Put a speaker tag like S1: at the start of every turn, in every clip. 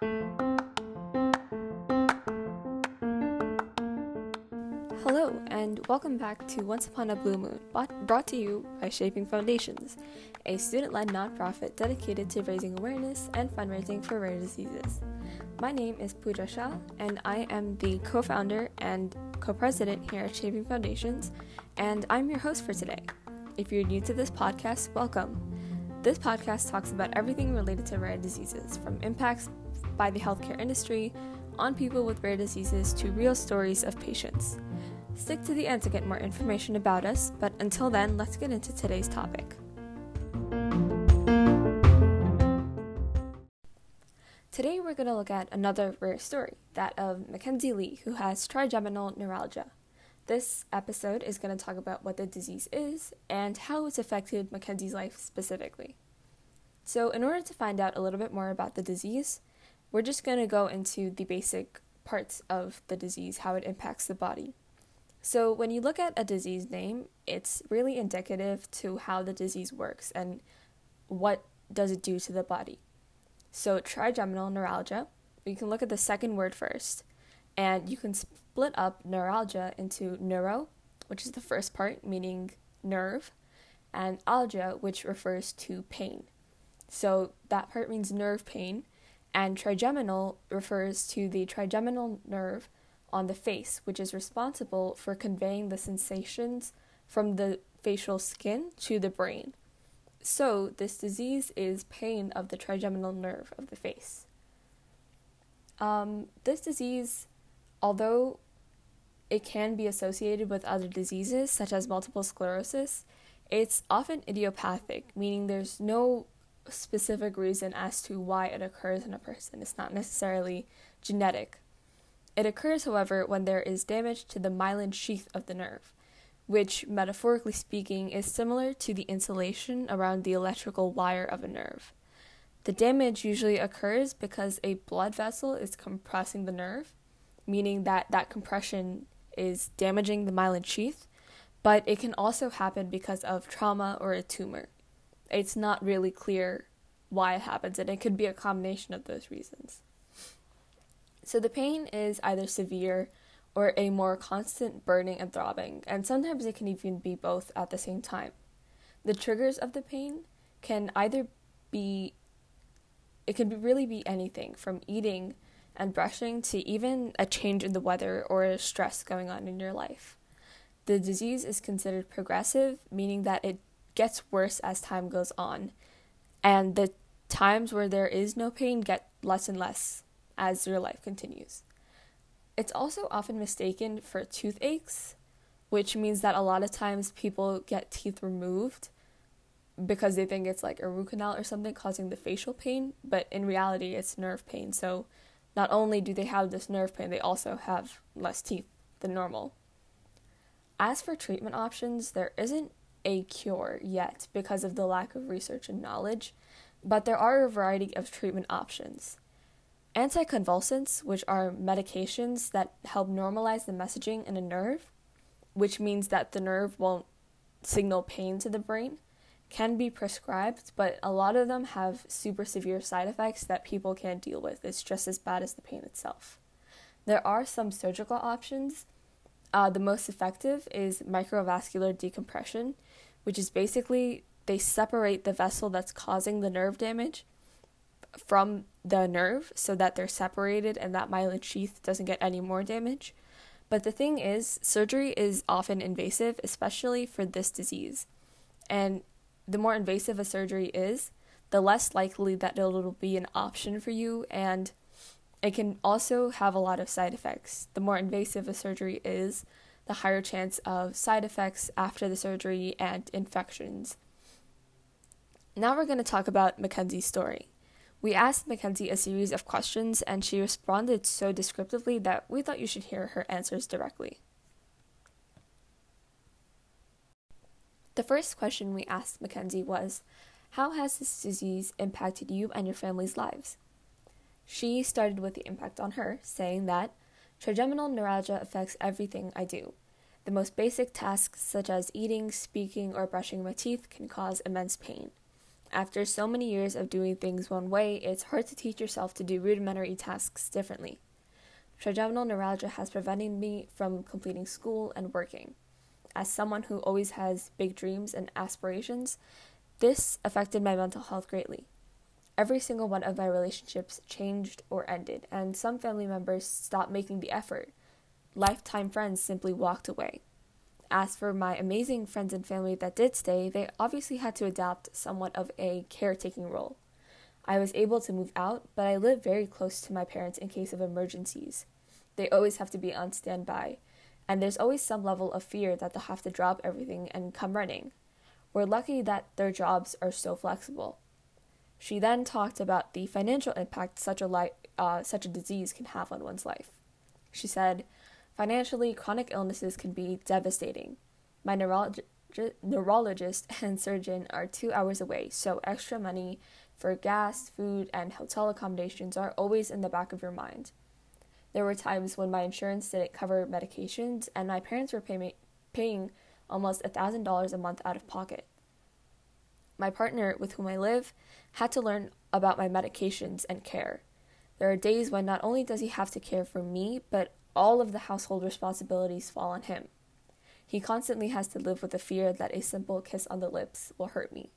S1: Hello, and welcome back to Once Upon a Blue Moon, brought to you by Shaping Foundations, a student led nonprofit dedicated to raising awareness and fundraising for rare diseases. My name is Pooja Shah, and I am the co founder and co president here at Shaping Foundations, and I'm your host for today. If you're new to this podcast, welcome. This podcast talks about everything related to rare diseases, from impacts by the healthcare industry on people with rare diseases to real stories of patients. Stick to the end to get more information about us, but until then, let's get into today's topic. Today, we're going to look at another rare story, that of Mackenzie Lee, who has trigeminal neuralgia. This episode is going to talk about what the disease is and how it's affected Mackenzie's life specifically. So, in order to find out a little bit more about the disease, we're just going to go into the basic parts of the disease, how it impacts the body. So, when you look at a disease name, it's really indicative to how the disease works and what does it do to the body. So, trigeminal neuralgia, we can look at the second word first, and you can split up neuralgia into neuro, which is the first part, meaning nerve, and algia, which refers to pain. So that part means nerve pain, and trigeminal refers to the trigeminal nerve on the face, which is responsible for conveying the sensations from the facial skin to the brain. So, this disease is pain of the trigeminal nerve of the face. Um, this disease Although it can be associated with other diseases such as multiple sclerosis, it's often idiopathic, meaning there's no specific reason as to why it occurs in a person. It's not necessarily genetic. It occurs, however, when there is damage to the myelin sheath of the nerve, which, metaphorically speaking, is similar to the insulation around the electrical wire of a nerve. The damage usually occurs because a blood vessel is compressing the nerve, meaning that that compression is damaging the myelin sheath, but it can also happen because of trauma or a tumor. It's not really clear why it happens, and it could be a combination of those reasons. So the pain is either severe or a more constant burning and throbbing, and sometimes it can even be both at the same time. The triggers of the pain can either be it can really be anything from eating and brushing to even a change in the weather or stress going on in your life. The disease is considered progressive, meaning that it gets worse as time goes on, and the times where there is no pain get less and less as your life continues. It's also often mistaken for toothaches, which means that a lot of times people get teeth removed because they think it's like a root canal or something causing the facial pain, but in reality, it's nerve pain. So not only do they have this nerve pain, they also have less teeth than normal. As for treatment options, there isn't a cure yet because of the lack of research and knowledge, but there are a variety of treatment options. Anticonvulsants, which are medications that help normalize the messaging in a nerve, which means that the nerve won't signal pain to the brain, can be prescribed, but a lot of them have super severe side effects that people can't deal with. It's just as bad as the pain itself. There are some surgical options. Uh, the most effective is microvascular decompression, which is basically they separate the vessel that's causing the nerve damage from the nerve so that they're separated and that myelin sheath doesn't get any more damage. But the thing is, surgery is often invasive, especially for this disease. And the more invasive a surgery is, the less likely that it'll be an option for you, and it can also have a lot of side effects. The more invasive a surgery is, the higher chance of side effects after the surgery and infections. Now we're going to talk about Mackenzie's story. We asked Mackenzie a series of questions, and she responded so descriptively that we thought you should hear her answers directly. The first question we asked Mackenzie was How has this disease impacted you and your family's lives? She started with the impact on her, saying that trigeminal neuralgia affects everything I do. The most basic tasks, such as eating, speaking, or brushing my teeth, can cause immense pain. After so many years of doing things one way, it's hard to teach yourself to do rudimentary tasks differently. Trigeminal neuralgia has prevented me from completing school and working. As someone who always has big dreams and aspirations, this affected my mental health greatly. Every single one of my relationships changed or ended, and some family members stopped making the effort. Lifetime friends simply walked away. As for my amazing friends and family that did stay, they obviously had to adopt somewhat of a caretaking role. I was able to move out, but I live very close to my parents in case of emergencies. They always have to be on standby, and there's always some level of fear that they'll have to drop everything and come running. We're lucky that their jobs are so flexible. She then talked about the financial impact such a li- uh, such a disease can have on one's life. She said, financially, chronic illnesses can be devastating. My neurolog- neurologist and surgeon are two hours away, so extra money for gas, food, and hotel accommodations are always in the back of your mind. There were times when my insurance didn't cover medications, and my parents were pay- paying almost $1,000 a month out of pocket. My partner, with whom I live, had to learn about my medications and care. There are days when not only does he have to care for me, but all of the household responsibilities fall on him. He constantly has to live with the fear that a simple kiss on the lips will hurt me.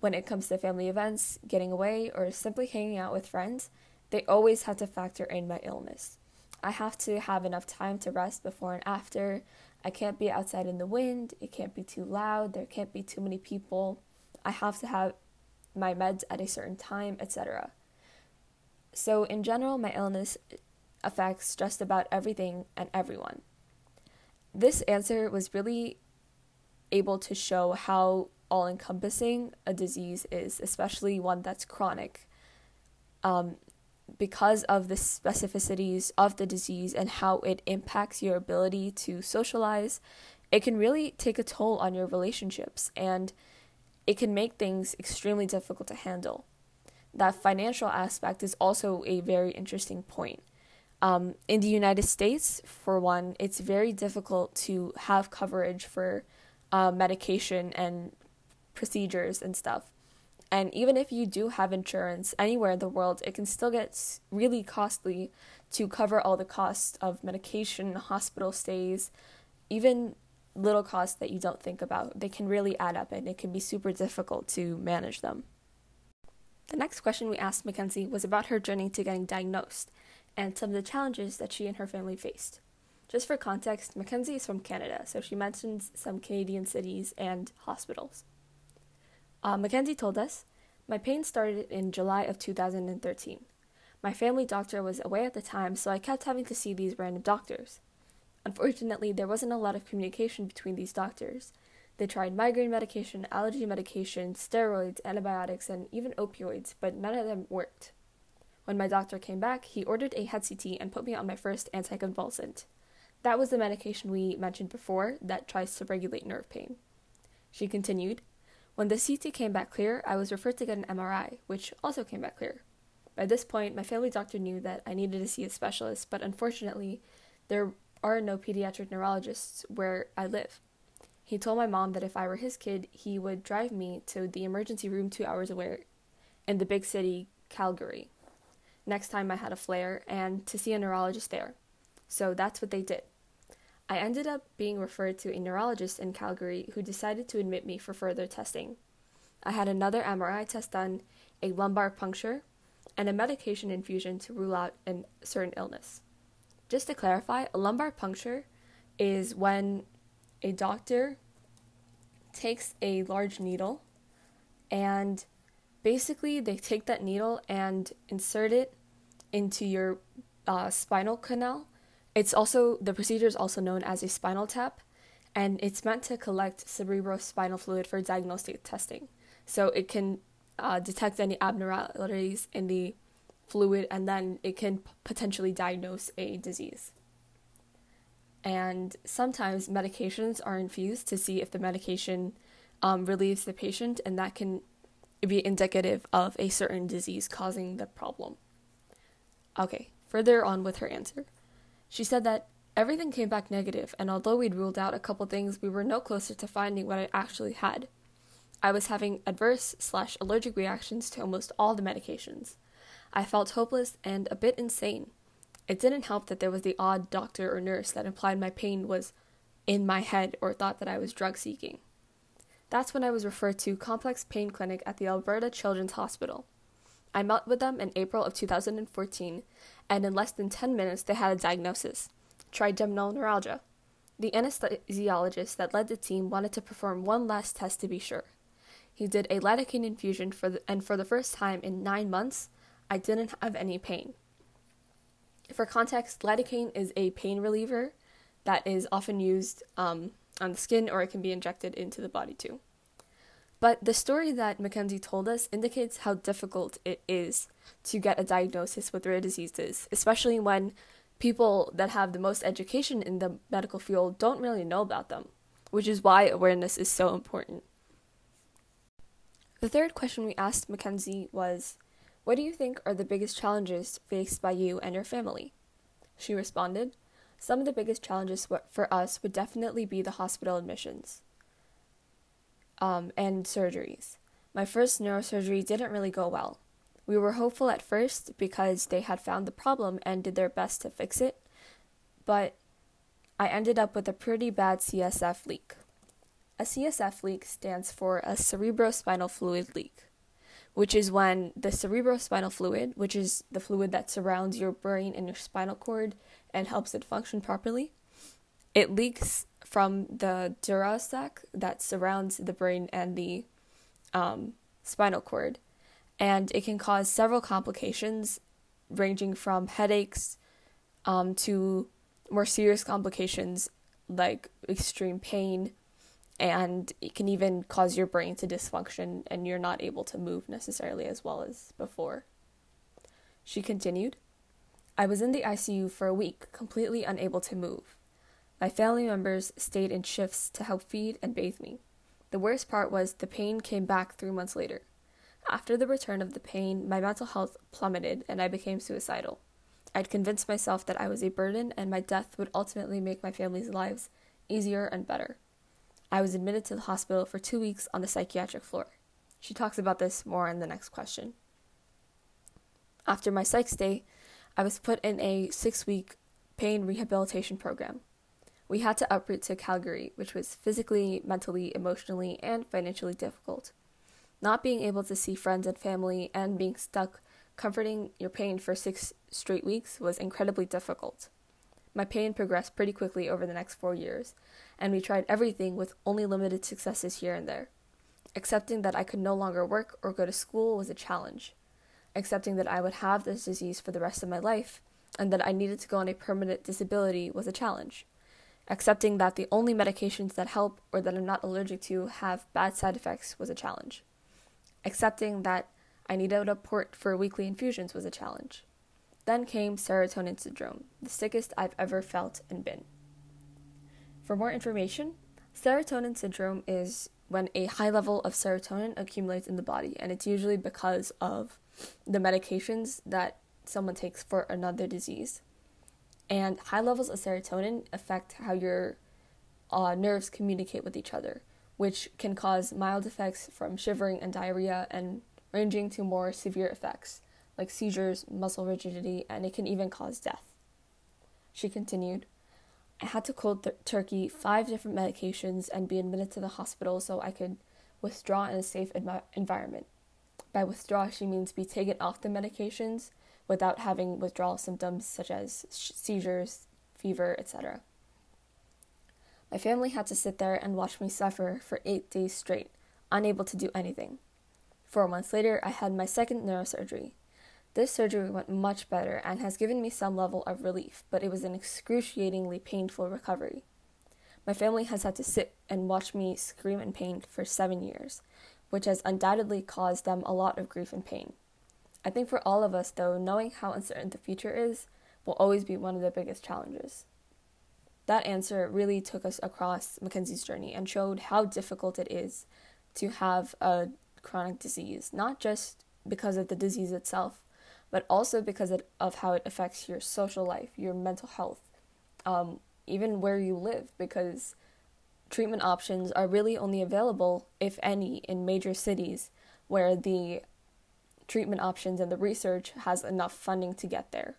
S1: When it comes to family events, getting away, or simply hanging out with friends, they always have to factor in my illness. I have to have enough time to rest before and after. I can't be outside in the wind. It can't be too loud. There can't be too many people. I have to have my meds at a certain time, etc. So, in general, my illness affects just about everything and everyone. This answer was really able to show how all encompassing a disease is, especially one that's chronic. Um, because of the specificities of the disease and how it impacts your ability to socialize, it can really take a toll on your relationships and it can make things extremely difficult to handle. That financial aspect is also a very interesting point. Um, in the United States, for one, it's very difficult to have coverage for uh, medication and procedures and stuff. And even if you do have insurance anywhere in the world, it can still get really costly to cover all the costs of medication, hospital stays, even little costs that you don't think about. They can really add up and it can be super difficult to manage them. The next question we asked Mackenzie was about her journey to getting diagnosed and some of the challenges that she and her family faced. Just for context, Mackenzie is from Canada, so she mentions some Canadian cities and hospitals. Uh, Mackenzie told us, My pain started in July of 2013. My family doctor was away at the time, so I kept having to see these random doctors. Unfortunately, there wasn't a lot of communication between these doctors. They tried migraine medication, allergy medication, steroids, antibiotics, and even opioids, but none of them worked. When my doctor came back, he ordered a head CT and put me on my first anticonvulsant. That was the medication we mentioned before that tries to regulate nerve pain. She continued, when the CT came back clear, I was referred to get an MRI, which also came back clear. By this point, my family doctor knew that I needed to see a specialist, but unfortunately, there are no pediatric neurologists where I live. He told my mom that if I were his kid, he would drive me to the emergency room two hours away in the big city, Calgary, next time I had a flare, and to see a neurologist there. So that's what they did. I ended up being referred to a neurologist in Calgary who decided to admit me for further testing. I had another MRI test done, a lumbar puncture, and a medication infusion to rule out a certain illness. Just to clarify, a lumbar puncture is when a doctor takes a large needle and basically they take that needle and insert it into your uh, spinal canal it's also the procedure is also known as a spinal tap, and it's meant to collect cerebrospinal fluid for diagnostic testing. So it can uh, detect any abnormalities in the fluid, and then it can p- potentially diagnose a disease. And sometimes medications are infused to see if the medication um, relieves the patient, and that can be indicative of a certain disease causing the problem. Okay, further on with her answer. She said that everything came back negative, and although we'd ruled out a couple things, we were no closer to finding what I actually had. I was having adverse slash allergic reactions to almost all the medications. I felt hopeless and a bit insane. It didn't help that there was the odd doctor or nurse that implied my pain was in my head or thought that I was drug seeking. That's when I was referred to Complex Pain Clinic at the Alberta Children's Hospital. I met with them in April of 2014, and in less than 10 minutes they had a diagnosis trigeminal neuralgia. The anesthesiologist that led the team wanted to perform one last test to be sure. He did a lidocaine infusion, for the, and for the first time in nine months, I didn't have any pain. For context, lidocaine is a pain reliever that is often used um, on the skin or it can be injected into the body too. But the story that Mackenzie told us indicates how difficult it is to get a diagnosis with rare diseases, especially when people that have the most education in the medical field don't really know about them, which is why awareness is so important. The third question we asked Mackenzie was What do you think are the biggest challenges faced by you and your family? She responded Some of the biggest challenges for us would definitely be the hospital admissions um, and surgeries. My first neurosurgery didn't really go well. We were hopeful at first because they had found the problem and did their best to fix it, but I ended up with a pretty bad CSF leak. A CSF leak stands for a cerebrospinal fluid leak, which is when the cerebrospinal fluid, which is the fluid that surrounds your brain and your spinal cord and helps it function properly, it leaks from the dura sac that surrounds the brain and the um, spinal cord and it can cause several complications ranging from headaches um, to more serious complications like extreme pain and it can even cause your brain to dysfunction and you're not able to move necessarily as well as before. She continued, I was in the ICU for a week, completely unable to move. My family members stayed in shifts to help feed and bathe me. The worst part was the pain came back three months later. After the return of the pain, my mental health plummeted and I became suicidal. I'd convinced myself that I was a burden and my death would ultimately make my family's lives easier and better. I was admitted to the hospital for two weeks on the psychiatric floor. She talks about this more in the next question. After my psych stay, I was put in a six week pain rehabilitation program. We had to uproot to Calgary, which was physically, mentally, emotionally, and financially difficult. Not being able to see friends and family and being stuck comforting your pain for six straight weeks was incredibly difficult. My pain progressed pretty quickly over the next four years, and we tried everything with only limited successes here and there. Accepting that I could no longer work or go to school was a challenge. Accepting that I would have this disease for the rest of my life, and that I needed to go on a permanent disability was a challenge. Accepting that the only medications that help or that I'm not allergic to have bad side effects was a challenge. Accepting that I needed a port for weekly infusions was a challenge. Then came serotonin syndrome, the sickest I've ever felt and been. For more information, serotonin syndrome is when a high level of serotonin accumulates in the body, and it's usually because of the medications that someone takes for another disease. And high levels of serotonin affect how your uh, nerves communicate with each other which can cause mild effects from shivering and diarrhea and ranging to more severe effects like seizures, muscle rigidity, and it can even cause death. She continued, I had to cold th- turkey five different medications and be admitted to the hospital so I could withdraw in a safe env- environment. By withdraw, she means be taken off the medications without having withdrawal symptoms such as seizures, fever, etc. My family had to sit there and watch me suffer for eight days straight, unable to do anything. Four months later, I had my second neurosurgery. This surgery went much better and has given me some level of relief, but it was an excruciatingly painful recovery. My family has had to sit and watch me scream in pain for seven years, which has undoubtedly caused them a lot of grief and pain. I think for all of us, though, knowing how uncertain the future is will always be one of the biggest challenges. That answer really took us across Mackenzie's journey and showed how difficult it is to have a chronic disease, not just because of the disease itself, but also because of how it affects your social life, your mental health, um, even where you live, because treatment options are really only available, if any, in major cities where the treatment options and the research has enough funding to get there.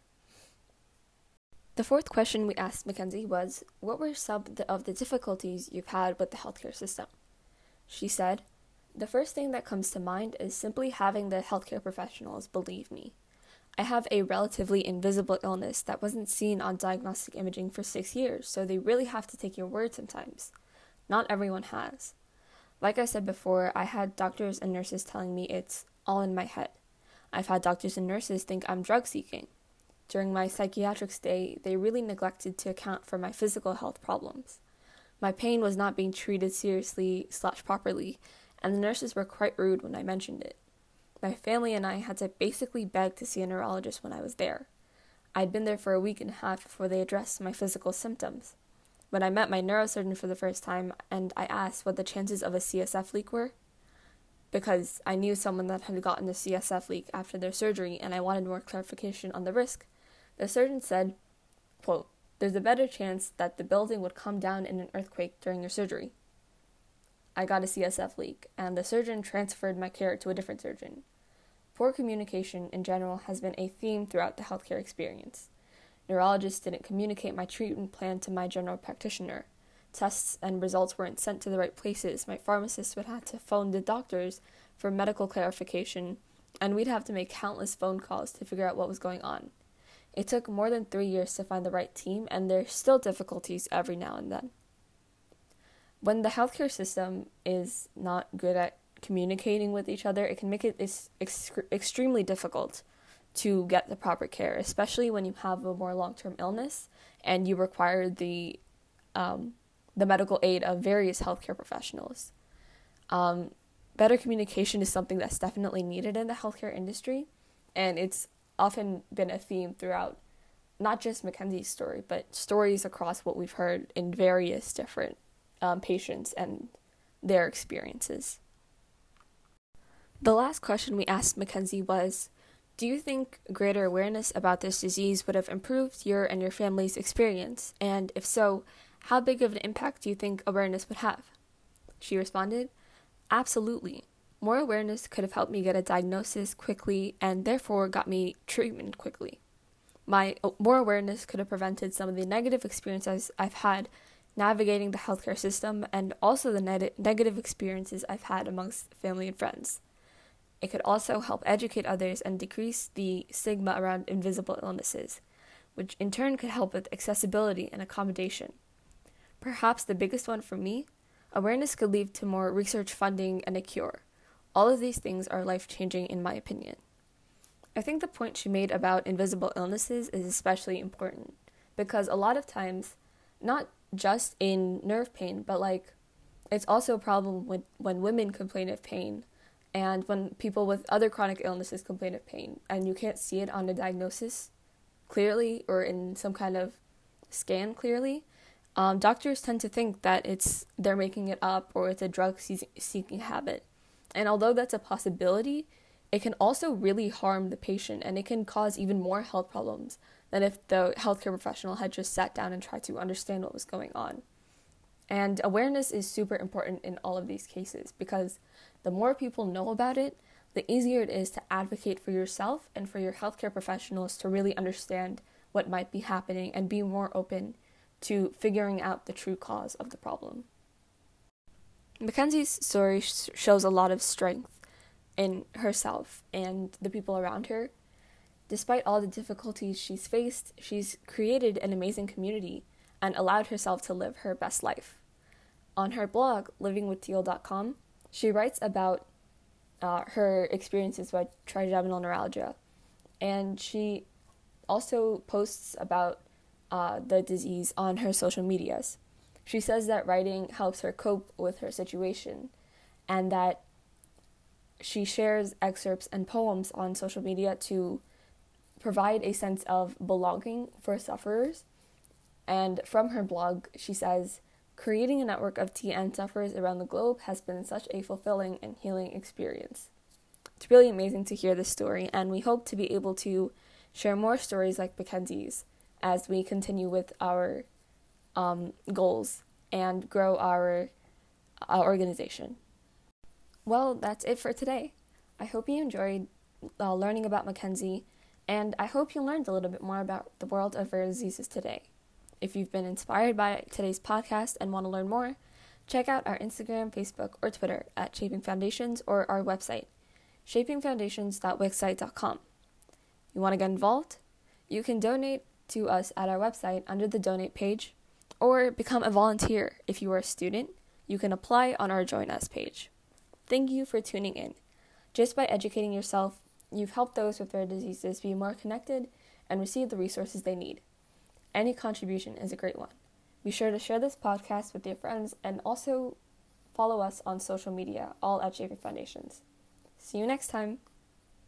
S1: The fourth question we asked Mackenzie was What were some of the difficulties you've had with the healthcare system? She said, The first thing that comes to mind is simply having the healthcare professionals believe me. I have a relatively invisible illness that wasn't seen on diagnostic imaging for six years, so they really have to take your word sometimes. Not everyone has. Like I said before, I had doctors and nurses telling me it's all in my head. I've had doctors and nurses think I'm drug seeking. During my psychiatric stay, they really neglected to account for my physical health problems. My pain was not being treated seriously slash properly, and the nurses were quite rude when I mentioned it. My family and I had to basically beg to see a neurologist when I was there. I'd been there for a week and a half before they addressed my physical symptoms. When I met my neurosurgeon for the first time and I asked what the chances of a CSF leak were, because I knew someone that had gotten a CSF leak after their surgery and I wanted more clarification on the risk, the surgeon said, quote, There's a better chance that the building would come down in an earthquake during your surgery. I got a CSF leak, and the surgeon transferred my care to a different surgeon. Poor communication in general has been a theme throughout the healthcare experience. Neurologists didn't communicate my treatment plan to my general practitioner. Tests and results weren't sent to the right places. My pharmacist would have to phone the doctors for medical clarification, and we'd have to make countless phone calls to figure out what was going on. It took more than three years to find the right team, and there's still difficulties every now and then. When the healthcare system is not good at communicating with each other, it can make it ex- extremely difficult to get the proper care, especially when you have a more long term illness and you require the um, the medical aid of various healthcare professionals. Um, better communication is something that's definitely needed in the healthcare industry, and it's often been a theme throughout not just Mackenzie's story, but stories across what we've heard in various different um, patients and their experiences. The last question we asked Mackenzie was Do you think greater awareness about this disease would have improved your and your family's experience? And if so, how big of an impact do you think awareness would have? She responded, Absolutely. More awareness could have helped me get a diagnosis quickly and therefore got me treatment quickly. My uh, more awareness could have prevented some of the negative experiences I've had navigating the healthcare system and also the ne- negative experiences I've had amongst family and friends. It could also help educate others and decrease the stigma around invisible illnesses, which in turn could help with accessibility and accommodation. Perhaps the biggest one for me, awareness could lead to more research funding and a cure. All of these things are life changing, in my opinion. I think the point she made about invisible illnesses is especially important because a lot of times, not just in nerve pain, but like it's also a problem with when women complain of pain and when people with other chronic illnesses complain of pain and you can't see it on a diagnosis clearly or in some kind of scan clearly. Um, doctors tend to think that it's they're making it up or it's a drug seeking habit and although that's a possibility, it can also really harm the patient and it can cause even more health problems than if the healthcare professional had just sat down and tried to understand what was going on. And awareness is super important in all of these cases because the more people know about it, the easier it is to advocate for yourself and for your healthcare professionals to really understand what might be happening and be more open to figuring out the true cause of the problem. Mackenzie's story sh- shows a lot of strength in herself and the people around her. Despite all the difficulties she's faced, she's created an amazing community and allowed herself to live her best life. On her blog, livingwithteal.com, she writes about uh, her experiences with trigeminal neuralgia, and she also posts about uh, the disease on her social medias. She says that writing helps her cope with her situation and that she shares excerpts and poems on social media to provide a sense of belonging for sufferers. And from her blog, she says, Creating a network of TN sufferers around the globe has been such a fulfilling and healing experience. It's really amazing to hear this story, and we hope to be able to share more stories like Mackenzie's as we continue with our um, goals and grow our, our organization. Well, that's it for today. I hope you enjoyed uh, learning about Mackenzie, and I hope you learned a little bit more about the world of rare diseases today. If you've been inspired by today's podcast and want to learn more, check out our Instagram, Facebook, or Twitter at Shaping Foundations or our website, shapingfoundations.wixsite.com. You want to get involved? You can donate to us at our website under the donate page, or become a volunteer if you are a student. You can apply on our Join Us page. Thank you for tuning in. Just by educating yourself, you've helped those with rare diseases be more connected and receive the resources they need. Any contribution is a great one. Be sure to share this podcast with your friends and also follow us on social media, all at Shaping Foundations. See you next time.